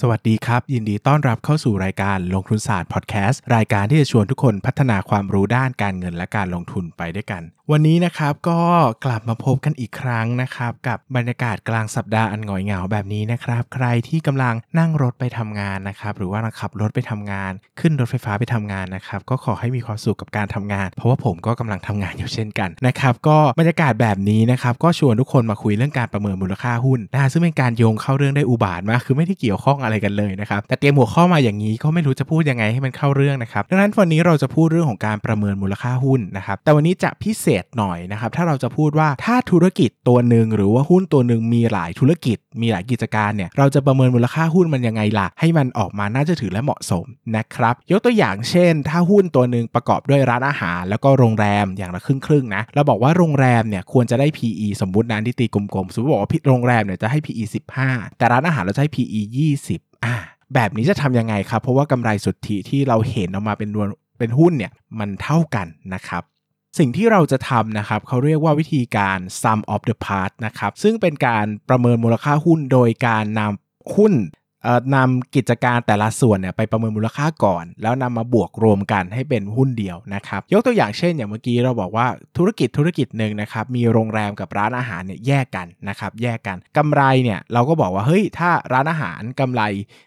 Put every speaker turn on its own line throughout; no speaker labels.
สวัสดีครับ ยินดีต้อนรับเข้าสู่รายการลงทุนศาสตร์พอดแคสต์รายการที่จะชวนทุกคนพัฒนาความรู้ด้านการเงินและการลงทุนไปด้วยกัน วันนี้นะครับก็กลับมาพบกันอีกครั้งนะครับ กับบรรยากาศกลางสัปดาห์อันหงอยเหงาแบบนี้นะครับ ใครที่กำลังนั่งรถไปทำงานนะครับ หรือว่าขับรถไปทำงาน ขึ้นรถไฟฟ้าไปทำงานนะครับ ก็ขอให้มีความสุขกับการทำงาน เพราะว่าผมก็กำลังทำงานอยู่เช่นกันนะครับ ก็บรรยากาศแบบนี้นะครับก็ชวนทุกคนมาคุยเรื่องการประเมินมูลค่าหุ้นนะฮะซึ่งเป็นการโยงเข้าเรื่องได้อุบาทมากคือไม่ได้เกี่ยวข้องอะไรกันเลยนะครับแต่เตรียมหัวข้อมาอย่างนี้ก็ไม่รู้จะพูดยังไงให้มันเข้าเรื่องนะครับดังนั้นวันนี้เราจะพูดเรื่องของการประเมินมูลค่าหุ้นนะครับแต่วันนี้จะพิเศษหน่อยนะครับถ้าเราจะพูดว่าถ้าธุรกิจตัวหนึ่งหรือว่าหุ้นตัวหนึ่งมีหลายธุรกิจ มีหลายกิจการเนี่ยเราจะประเมินมูลค่าหุ้นมันยังไงล่ะให้มันออกมาน่าจะถือและเหมาะสมนะครับยกตัวอย่างเช่น ถ้าหุ้นตัวหนึ่งประกอบด้วยร้านอาหาร แล้วก็โรงแรมอย่างละครึ่งครึ่งๆนะเราบอกว่าโรงแรมเนี่ยควรจะได้ PE สมมุตินะที่ตีกลมๆสมมติบอกว่าโรงแรมเนี่ยจะให้ PE 15 แต่ร้านอาหารเราจะให้ PE 20 อ่าแบบนี้จะทำยังไงครับ เพราะว่ากำไรสุทธิที่เราเห็นออกมาเป็นรวมเป็นหุ้นเนี่ยมันเท่ากันนะครับ สิ่งที่เราจะทำนะครับเขาเรียกว่าวิธีการ sum of the part นะครับ ซึ่งเป็นการประเมินมูลค่าหุ้นโดยการนำหุ้น นำกิจการแต่ละส่วนเนี่ยไปประเมินมูลค่าก่อน แล้วนำมาบวกรวมกันให้เป็นหุ้นเดียวนะครับยกตัวอย่างเช่น อย่างเมื่อกี้เราบอกว่าธุรกิจธุรกิจหนึ่งนะครับมีโรงแรมกับร้านอาหารเนี่ยแยกกันนะครับแยกกันกำไรเนี่ยเราก็บอกว่าเฮ้ยถ้าร้านอาหารกำไร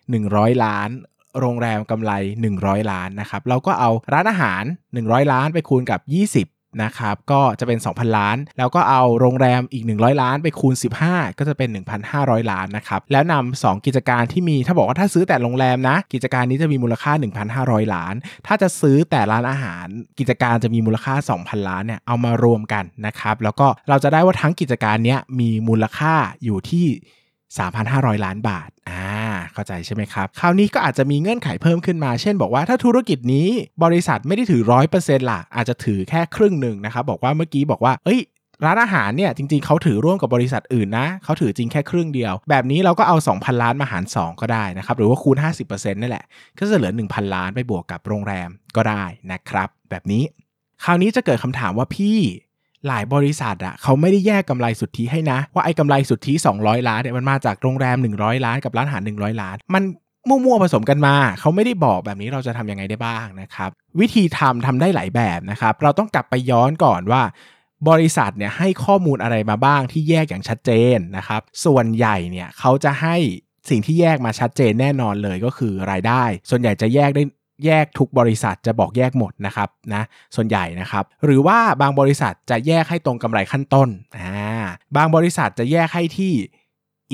100 ล้านโรงแรมกำไร 100 ล้านนะครับ เราก็เอาร้านอาหาร 100 ล้านไปคูณกับ 20 นะครับก็จะเป็น 2,000 ล้าน แล้วก็เอาโรงแรมอีก 100 ล้านไปคูณ 15 ก็จะเป็น 1,500 ล้านนะครับแล้วนำ2กิจการที่มีถ้าบอกว่าถ้าซื้อแต่โรงแรมนะ กิจการนี้จะมีมูลค่า 1,500 ล้าน ถ้าจะซื้อแต่ร้านอาหาร กิจการจะมีมูลค่า 2,000 ล้านเนี่ยเอามารวมกันนะครับแล้วก็เราจะได้ว่าทั้งกิจการนี้มีมูลค่าอยู่ที่ 3,500 ล้านบาท อ่า เข้าใจใช่ไหมครับ คราวนี้ก็อาจจะมีเงื่อนไขเพิ่มขึ้นมา เช่นบอกว่าถ้าธุรกิจนี้บริษัทไม่ได้ถือ 100%ล่ะ อาจจะถือแค่ครึ่งหนึ่งนะครับ บอกว่าเมื่อกี้บอกว่า เอ้ย ร้านอาหารเนี่ย จริงๆ เขาถือร่วมกับบริษัทอื่นนะ เขาถือจริงแค่ครึ่งเดียว แบบนี้เราก็เอา 2,000 ล้านมาหาร 2 ก็ได้นะครับ หรือว่าคูณ 50%นั่นแหละ ก็จะเหลือ 1,000 ล้านไปบวกกับโรงแรมก็ได้นะครับ แบบนี้ คราวนี้จะเกิดคำถามว่าพี่ หลายบริษัทอะเขาไม่ได้แยกกำไรสุทธิให้นะ ว่าไอ้กำไรสุทธิ 200 ล้านเนี่ยมันมาจากโรงแรม 100 ล้านกับร้านอาหาร 100 ล้าน มันมั่วๆผสมกันมา เขาไม่ได้บอกแบบนี้เราจะทำยังไงได้บ้างนะครับ วิธีทำทำได้หลายแบบนะครับ เราต้องกลับไปย้อนก่อนว่า บริษัทเนี่ยให้ข้อมูลอะไรมาบ้างที่แยกอย่างชัดเจนนะครับ ส่วนใหญ่เนี่ยเขาจะให้สิ่งที่แยกมาชัดเจนแน่นอนเลยก็คือรายได้ ส่วนใหญ่จะแยกได้ แยกทุกบริษัทจะบอกแยกหมดนะครับนะส่วนใหญ่นะครับ หรือว่าบางบริษัทจะแยกให้ตรงกำไรขั้นต้นอ่าบางบริษัทจะแยกให้ที่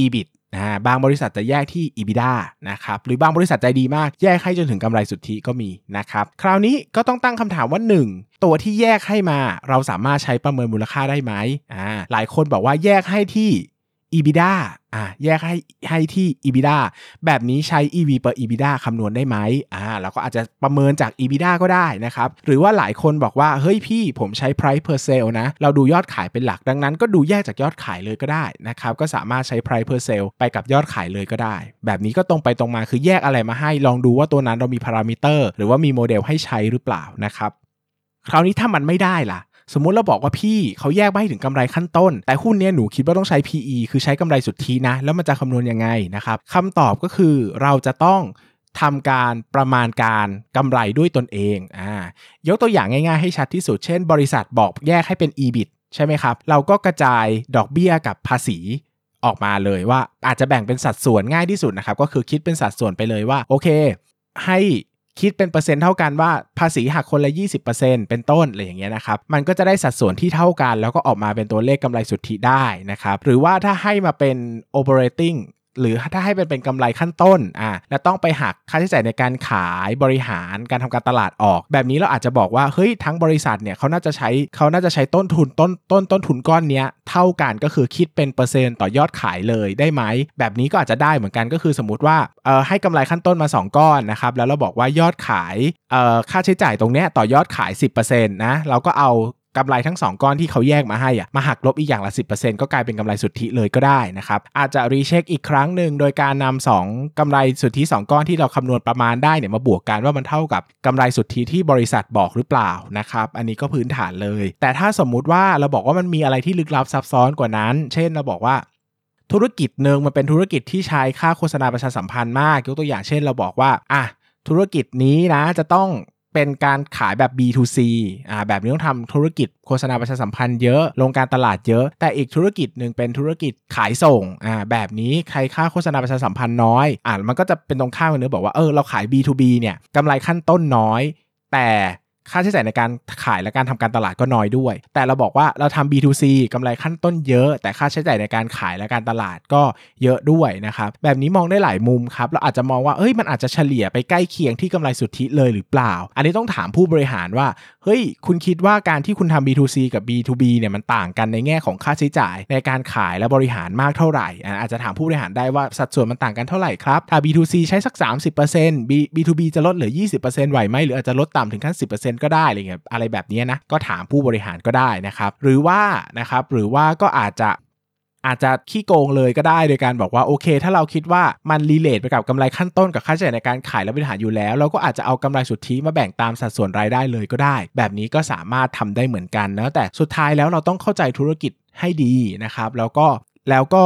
EBIT อ่าบางบริษัทจะแยกที่ EBITDA นะครับหรือบางบริษัทใจดีมากแยกให้จนถึงกำไรสุทธิก็มีนะครับคราวนี้ก็ต้องตั้งคำถามว่า 1 ตัวที่แยกให้มา เราสามารถใช้ประเมินมูลค่าได้ไหมอ่าหลายคนบอกว่าแยกให้ที่ EBITDA อ่าแยกให้ให้ที่ EBITDA แบบนี้ใช้ EV per EBITDA คำนวณได้ไหมอ่าเราก็อาจจะประเมินจาก EBITDA ก็ได้นะครับ หรือว่าหลายคนบอกว่า เฮ้ยพี่ผมใช้ price per sale นะ เราดูยอดขายเป็นหลักดังนั้น ก็ดูแยกจากยอดขายเลยก็ได้นะครับ ก็สามารถใช้ price per sale ไปกับยอดขายเลยก็ได้ แบบนี้ก็ตรงไปตรงมาคือแยกอะไรมาให้ ลองดูว่าตัวนั้นเรามีพารามิเตอร์หรือว่ามีโมเดลให้ใช้หรือเปล่านะครับคราวนี้ถ้ามันไม่ได้ล่ะ สมมุติเราบอกว่าพี่เขาแยกมาให้ถึงกำไรขั้นต้น แต่หุ้นเนี้ยหนูคิดว่าต้องใช้ PE คือใช้กำไรสุทธินะ แล้วมันจะคำนวณยังไงนะครับคำตอบก็คือเราจะต้องทำการประมาณการกำไรด้วยตนเองอ่ายกตัวอย่างง่ายๆให้ชัดที่สุด เช่น บริษัทบอกแยกให้เป็น EBIT ใช่ไหมครับ เราก็กระจายดอกเบี้ยกับภาษีออกมาเลยว่าอาจจะแบ่งเป็นสัดส่วนง่ายที่สุดนะครับ ก็คือคิดเป็นสัดส่วนไปเลยว่า โอเค ให้ คิดเป็นเปอร์เซ็นต์เท่ากันว่าภาษีหักคนละ 20%เป็นต้นอะไรอย่างเงี้ยนะครับ มันก็จะได้สัดส่วนที่เท่ากัน แล้วก็ออกมาเป็นตัวเลขกำไรสุทธิได้นะครับ หรือว่าถ้าให้มาเป็น operating หรือถ้าให้เป็นเป็นกำไรขั้นต้นอะแล้วต้องไปหักค่าใช้จ่ายในการขายบริหารการทำการตลาดออก แบบนี้เราอาจจะบอกว่าเฮ้ยทั้งบริษัทเนี่ยเขาน่าจะใช้เขาน่าจะใช้ต้นทุนต้นต้นต้นทุนก้อนเนี้ยเท่ากันก็คือคิดเป็นเปอร์เซ็นต์ต่อยอดขายเลยได้ไหมแบบนี้ก็อาจจะได้เหมือนกันก็คือสมมติว่าเอ่อให้กำไรขั้นต้นมา 2 ก้อนนะครับแล้วเราบอกว่ายอดขายเอ่อค่าใช้จ่ายตรงเนี้ยต่อยอดขาย 10%นะเราก็เอา กำไรทั้ง 2 ก้อนที่เขาแยกมาให้อะมาหักลบอีกอย่างละ 10%ก็กลายเป็นกำไรสุทธิเลยก็ได้นะครับอาจจะรีเช็คอีกครั้งหนึ่งโดยการนำ2กำไรสุทธิ 2 ก้อนที่เราคำนวณประมาณได้เนี่ยมาบวกกันว่ามันเท่ากับกำไรสุทธิที่บริษัทบอกหรือเปล่านะครับอันนี้ก็พื้นฐานเลย แต่ถ้าสมมุติว่าเราบอกว่ามันมีอะไรที่ลึกลับซับซ้อนกว่านั้น เช่นเราบอกว่าธุรกิจหนึ่งมันเป็นธุรกิจที่ใช้ค่าโฆษณาประชาสัมพันธ์มาก ยกตัวอย่างเช่น เราบอกว่าอะธุรกิจนี้นะจะต้อง เป็นการขายแบบ B2C อ่าแบบนี้ต้องทำธุรกิจโฆษณาประชาสัมพันธ์เยอะ ลงการตลาดเยอะ แต่อีกธุรกิจหนึ่งเป็นธุรกิจขายส่งอ่าแบบนี้ใครค่าโฆษณาประชาสัมพันธ์น้อยอ่ามันก็จะเป็นตรงข้ามกันเนื้อบอกว่าเออเราขาย B2B เนี่ยกำไรขั้นต้นน้อย แต่ ค่าใช้จ่ายในการขายและการทำการตลาดก็น้อยด้วย แต่เราบอกว่าเราทำ B2C กำไรขั้นต้นเยอะ แต่ค่าใช้จ่ายในการขายและการตลาดก็เยอะด้วยนะครับ แบบนี้มองได้หลายมุมครับ เราอาจจะมองว่าเอ้ยมันอาจจะเฉลี่ยไปใกล้เคียงที่กำไรสุทธิเลยหรือเปล่า อันนี้ต้องถามผู้บริหารว่า เฮ้ย คุณคิดว่าการที่คุณทำ B2C กับ B2B เนี่ยมันต่างกันในแง่ของค่าใช้จ่ายในการขายและบริหารมากเท่าไหร่ อาจจะถามผู้บริหารได้ว่าสัดส่วนมันต่างกันเท่าไหร่ครับ ถ้า B2C ใช้สัก 30% B B2B จะลดเหลือ 20%ไหวไหมหรืออาจจะลดต่ำถึงขั้น 10%ก็ได้อะไรเงี้ยอะไรแบบนี้นะก็ถามผู้บริหารก็ได้นะครับ หรือว่านะครับหรือว่าก็อาจจะอาจจะขี้โกงเลยก็ได้โดยการบอกว่าโอเค ถ้าเราคิดว่ามันรีเลทไปกับกำไรขั้นต้นกับค่าใช้จ่ายในการขายและบริหารอยู่แล้ว เราก็อาจจะเอากำไรสุทธิมาแบ่งตามสัดส่วนรายได้เลยก็ได้ แบบนี้ก็สามารถทำได้เหมือนกันนะแต่สุดท้ายแล้วเราต้องเข้าใจธุรกิจให้ดีนะครับ แล้วก็แล้วก็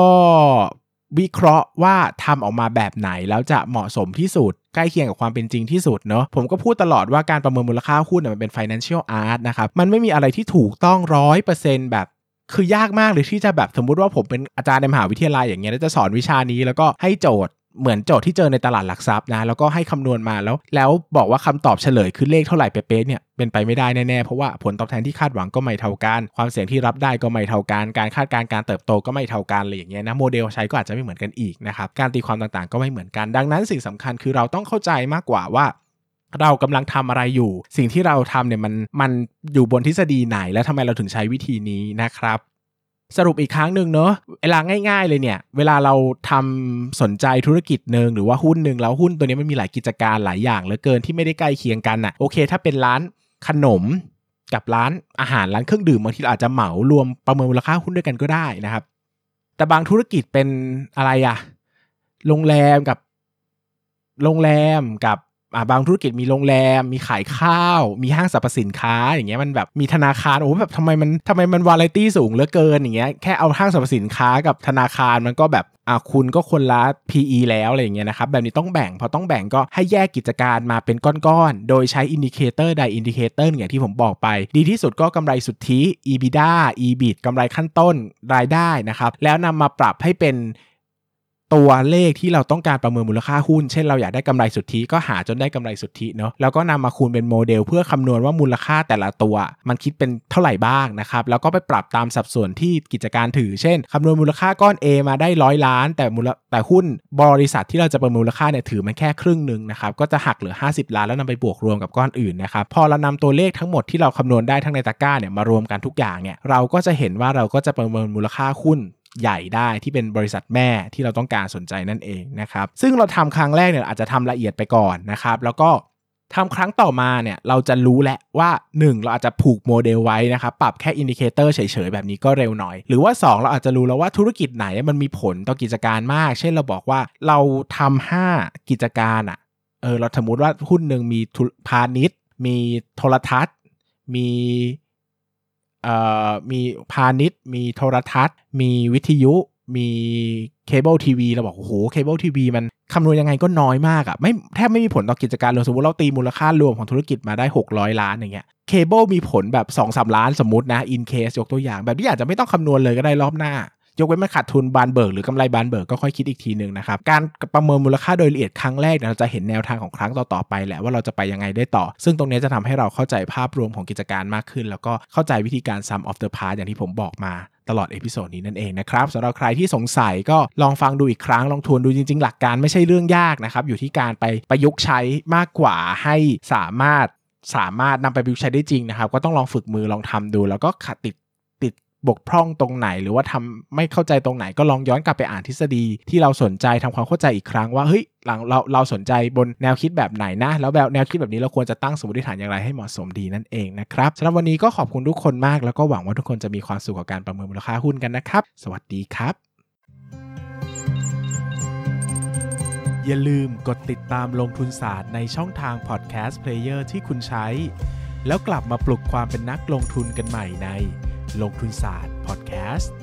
วิเคราะห์ว่าทำออกมาแบบไหนแล้วจะเหมาะสมที่สุด ใกล้เคียงกับความเป็นจริงที่สุดเนาะผมก็พูดตลอดว่าการประเมินมูลค่าหุ้นมันเป็น financial art นะครับ มันไม่มีอะไรที่ถูกต้องร้อยเปอร์เซ็นต์แบบคือยากมากเลยที่จะแบบสมมุติว่าผมเป็นอาจารย์ในมหาวิทยาลัยอย่างเงี้ยแล้วจะสอนวิชานี้แล้วก็ให้โจทย์ เหมือนโจทย์ที่เจอในตลาดหลักทรัพย์นะแล้วก็ให้คำนวณมาแล้ว แล้วบอกว่าคำตอบเฉลยคือเลขเท่าไหร่เป๊ะๆเนี่ยเป็นไปไม่ได้แน่ๆเพราะว่าผลตอบแทนที่คาดหวังก็ไม่เท่ากันความเสี่ยงที่รับได้ก็ไม่เท่ากันการคาดการณ์การเติบโตก็ไม่เท่ากันอะไรอย่างเงี้ยนะโมเดลใช้ก็อาจจะไม่เหมือนกันอีกนะครับการตีความต่างๆ ก็ไม่เหมือนกัน ดังนั้นสิ่งสำคัญคือเราต้องเข้าใจมากกว่าว่าเรากำลังทำอะไรอยู่ สิ่งที่เราทำเนี่ยมันมันอยู่บนทฤษฎีไหน แล้วทำไมเราถึงใช้วิธีนี้นะครับ สรุปอีกครั้งหนึ่งเนอะเวลาง่าย ๆ เลยเนี่ย เวลาเราทำสนใจธุรกิจหนึ่งหรือว่าหุ้นหนึ่งแล้วหุ้นตัวนี้มันมีหลายกิจการหลายอย่างเหลือเกินที่ไม่ได้ใกล้เคียงกันอะโอเค ถ้าเป็นร้านขนมกับร้านอาหารร้านเครื่องดื่มบางทีอาจจะเหมารวมประเมินมูลค่าหุ้นด้วยกันก็ได้นะครับ แต่บางธุรกิจเป็นอะไรอะโรงแรมกับโรงแรมกับ บางธุรกิจมีโรงแรม มีขายข้าว มีห้างสรรพสินค้าอย่างเงี้ยมันแบบมีธนาคารโอ้แบบทำไมมันทำไมมันวาไรตี้สูงเหลือเกินอย่างเงี้ยแค่เอาห้างสรรพสินค้ากับธนาคารมันก็แบบอ่าคุณก็คนละ PE แล้วอะไรอย่างเงี้ยนะครับแบบนี้ต้องแบ่งพอต้องแบ่งก็ให้แยกกิจการมาเป็นก้อนๆ โดยใช้ indicator ใด indicator อย่างที่ผมบอกไป ดีที่สุดก็กำไรสุทธิ EBITDA EBIT กำไรขั้นต้นรายได้นะครับแล้วนำมาปรับให้เป็น ตัวเลขที่เราต้องการประเมินมูลค่าหุ้น เช่นเราอยากได้กำไรสุทธิก็หาจนได้กำไรสุทธิเนาะแล้วก็นำมาคูณเป็นโมเดล เพื่อคำนวณว่ามูลค่าแต่ละตัว มันคิดเป็นเท่าไหร่บ้างนะครับแล้วก็ไปปรับตามสัดส่วนที่กิจการถือ เช่นคำนวณมูลค่าก้อน A มาได้ร้อยล้าน แต่มูลแต่หุ้นบริษัทที่เราจะประเมินมูลค่าเนี่ยถือมันแค่ครึ่งหนึ่งนะครับก็จะหักเหลือ 50 ล้านแล้วนำไปบวกรวมกับก้อนอื่นนะครับพอเรานำตัวเลขทั้งหมดที่เราคำนวณได้ทั้งในตะกร้าเนี่ยมารวมกันทุกอย่างเนี่ยเราก็จะเห็นว่าเราก็จะประเมินมูลค่าหุ้น ใหญ่ได้ที่เป็นบริษัทแม่ที่เราต้องการสนใจนั่นเองนะครับ ซึ่งเราทำครั้งแรกเนี่ยอาจจะทำละเอียดไปก่อนนะครับ แล้วก็ทำครั้งต่อมาเนี่ยเราจะรู้แหละว่า 1 เราอาจจะผูกโมเดลไว้นะครับ ปรับแค่ indicator เฉยๆ แบบนี้ก็เร็วหน่อย หรือว่า 2 เราอาจจะรู้แล้วว่าธุรกิจไหนมันมีผลต่อกิจการมาก เช่นเราบอกว่าเราทำ5กิจการอะ่ะเออเราสมมติว่าหุ้นหนึ่งมีพาณิชย์ มีโทรทัศน์ มี มีพาณิชย์ มีโทรทัศน์ มีวิทยุ มีเคเบิลทีวีเราบอกโอ้โหเคเบิลทีวีมันคำนวณยังไงก็น้อยมากอะ่ะไม่แทบไม่มีผลต่อกิจการเลยสมมติเราตีมูลค่ารวมของธุรกิจมาได้ 600 ล้านอย่างเงี้ยเคเบิลมีผลแบบ2อสล้านสมมตินะ in case ยกตัวอย่าง แบบนี้อาจจะไม่ต้องคำนวณเลยก็ได้รอบหน้า ยกเว้นมันขาดทุนบานเบอะหรือกำไรบานเบอะก็ค่อยคิดอีกทีหนึ่งนะครับ การประเมินมูลค่าโดยละเอียดครั้งแรกเราจะเห็นแนวทางของครั้งต่อๆไปแหละว่าเราจะไปยังไงได้ต่อ ซึ่งตรงนี้จะทำให้เราเข้าใจภาพรวมของกิจการมากขึ้น แล้วก็เข้าใจวิธีการ sum of the part อย่างที่ผมบอกมาตลอด episode นี้นั่นเองนะครับสำหรับใครที่สงสัยก็ลองฟังดูอีกครั้งลองทวนดูจริง ๆ หลักการไม่ใช่เรื่องยากนะครับ อยู่ที่การไปประยุกต์ใช้มากกว่าให้สามารถสามารถนำไปประยุกต์ใช้ได้จริงนะครับ ก็ต้องลองฝึกมือลองทำดู แล้วก็ขัดติด บกพร่องตรงไหน หรือว่าทำไม่เข้าใจตรงไหนก็ลองย้อนกลับไปอ่านทฤษฎี ที่เราสนใจทำความเข้าใจอีกครั้งว่าเฮ้ยหลังเราเราสนใจบนแนวคิดแบบไหนนะ แล้วแบบแนวคิดแบบนี้เราควรจะตั้งสมมติฐานอย่างไรให้เหมาะสมดีนั่นเองนะครับสำหรับวันนี้ก็ขอบคุณทุกคนมากแล้วก็หวังว่าทุกคนจะมีความสุขกับการประเมินมูลค่าหุ้นกันนะครับ สวัสดีครับ อย่าลืมกดติดตามลงทุนศาสตร์ในช่องทางพอดแคสต์เพลเยอร์ที่คุณใช้ แล้วกลับมาปลุกความเป็นนักลงทุนกันใหม่ใน ลงทุนศาสตร์พอดแคสต์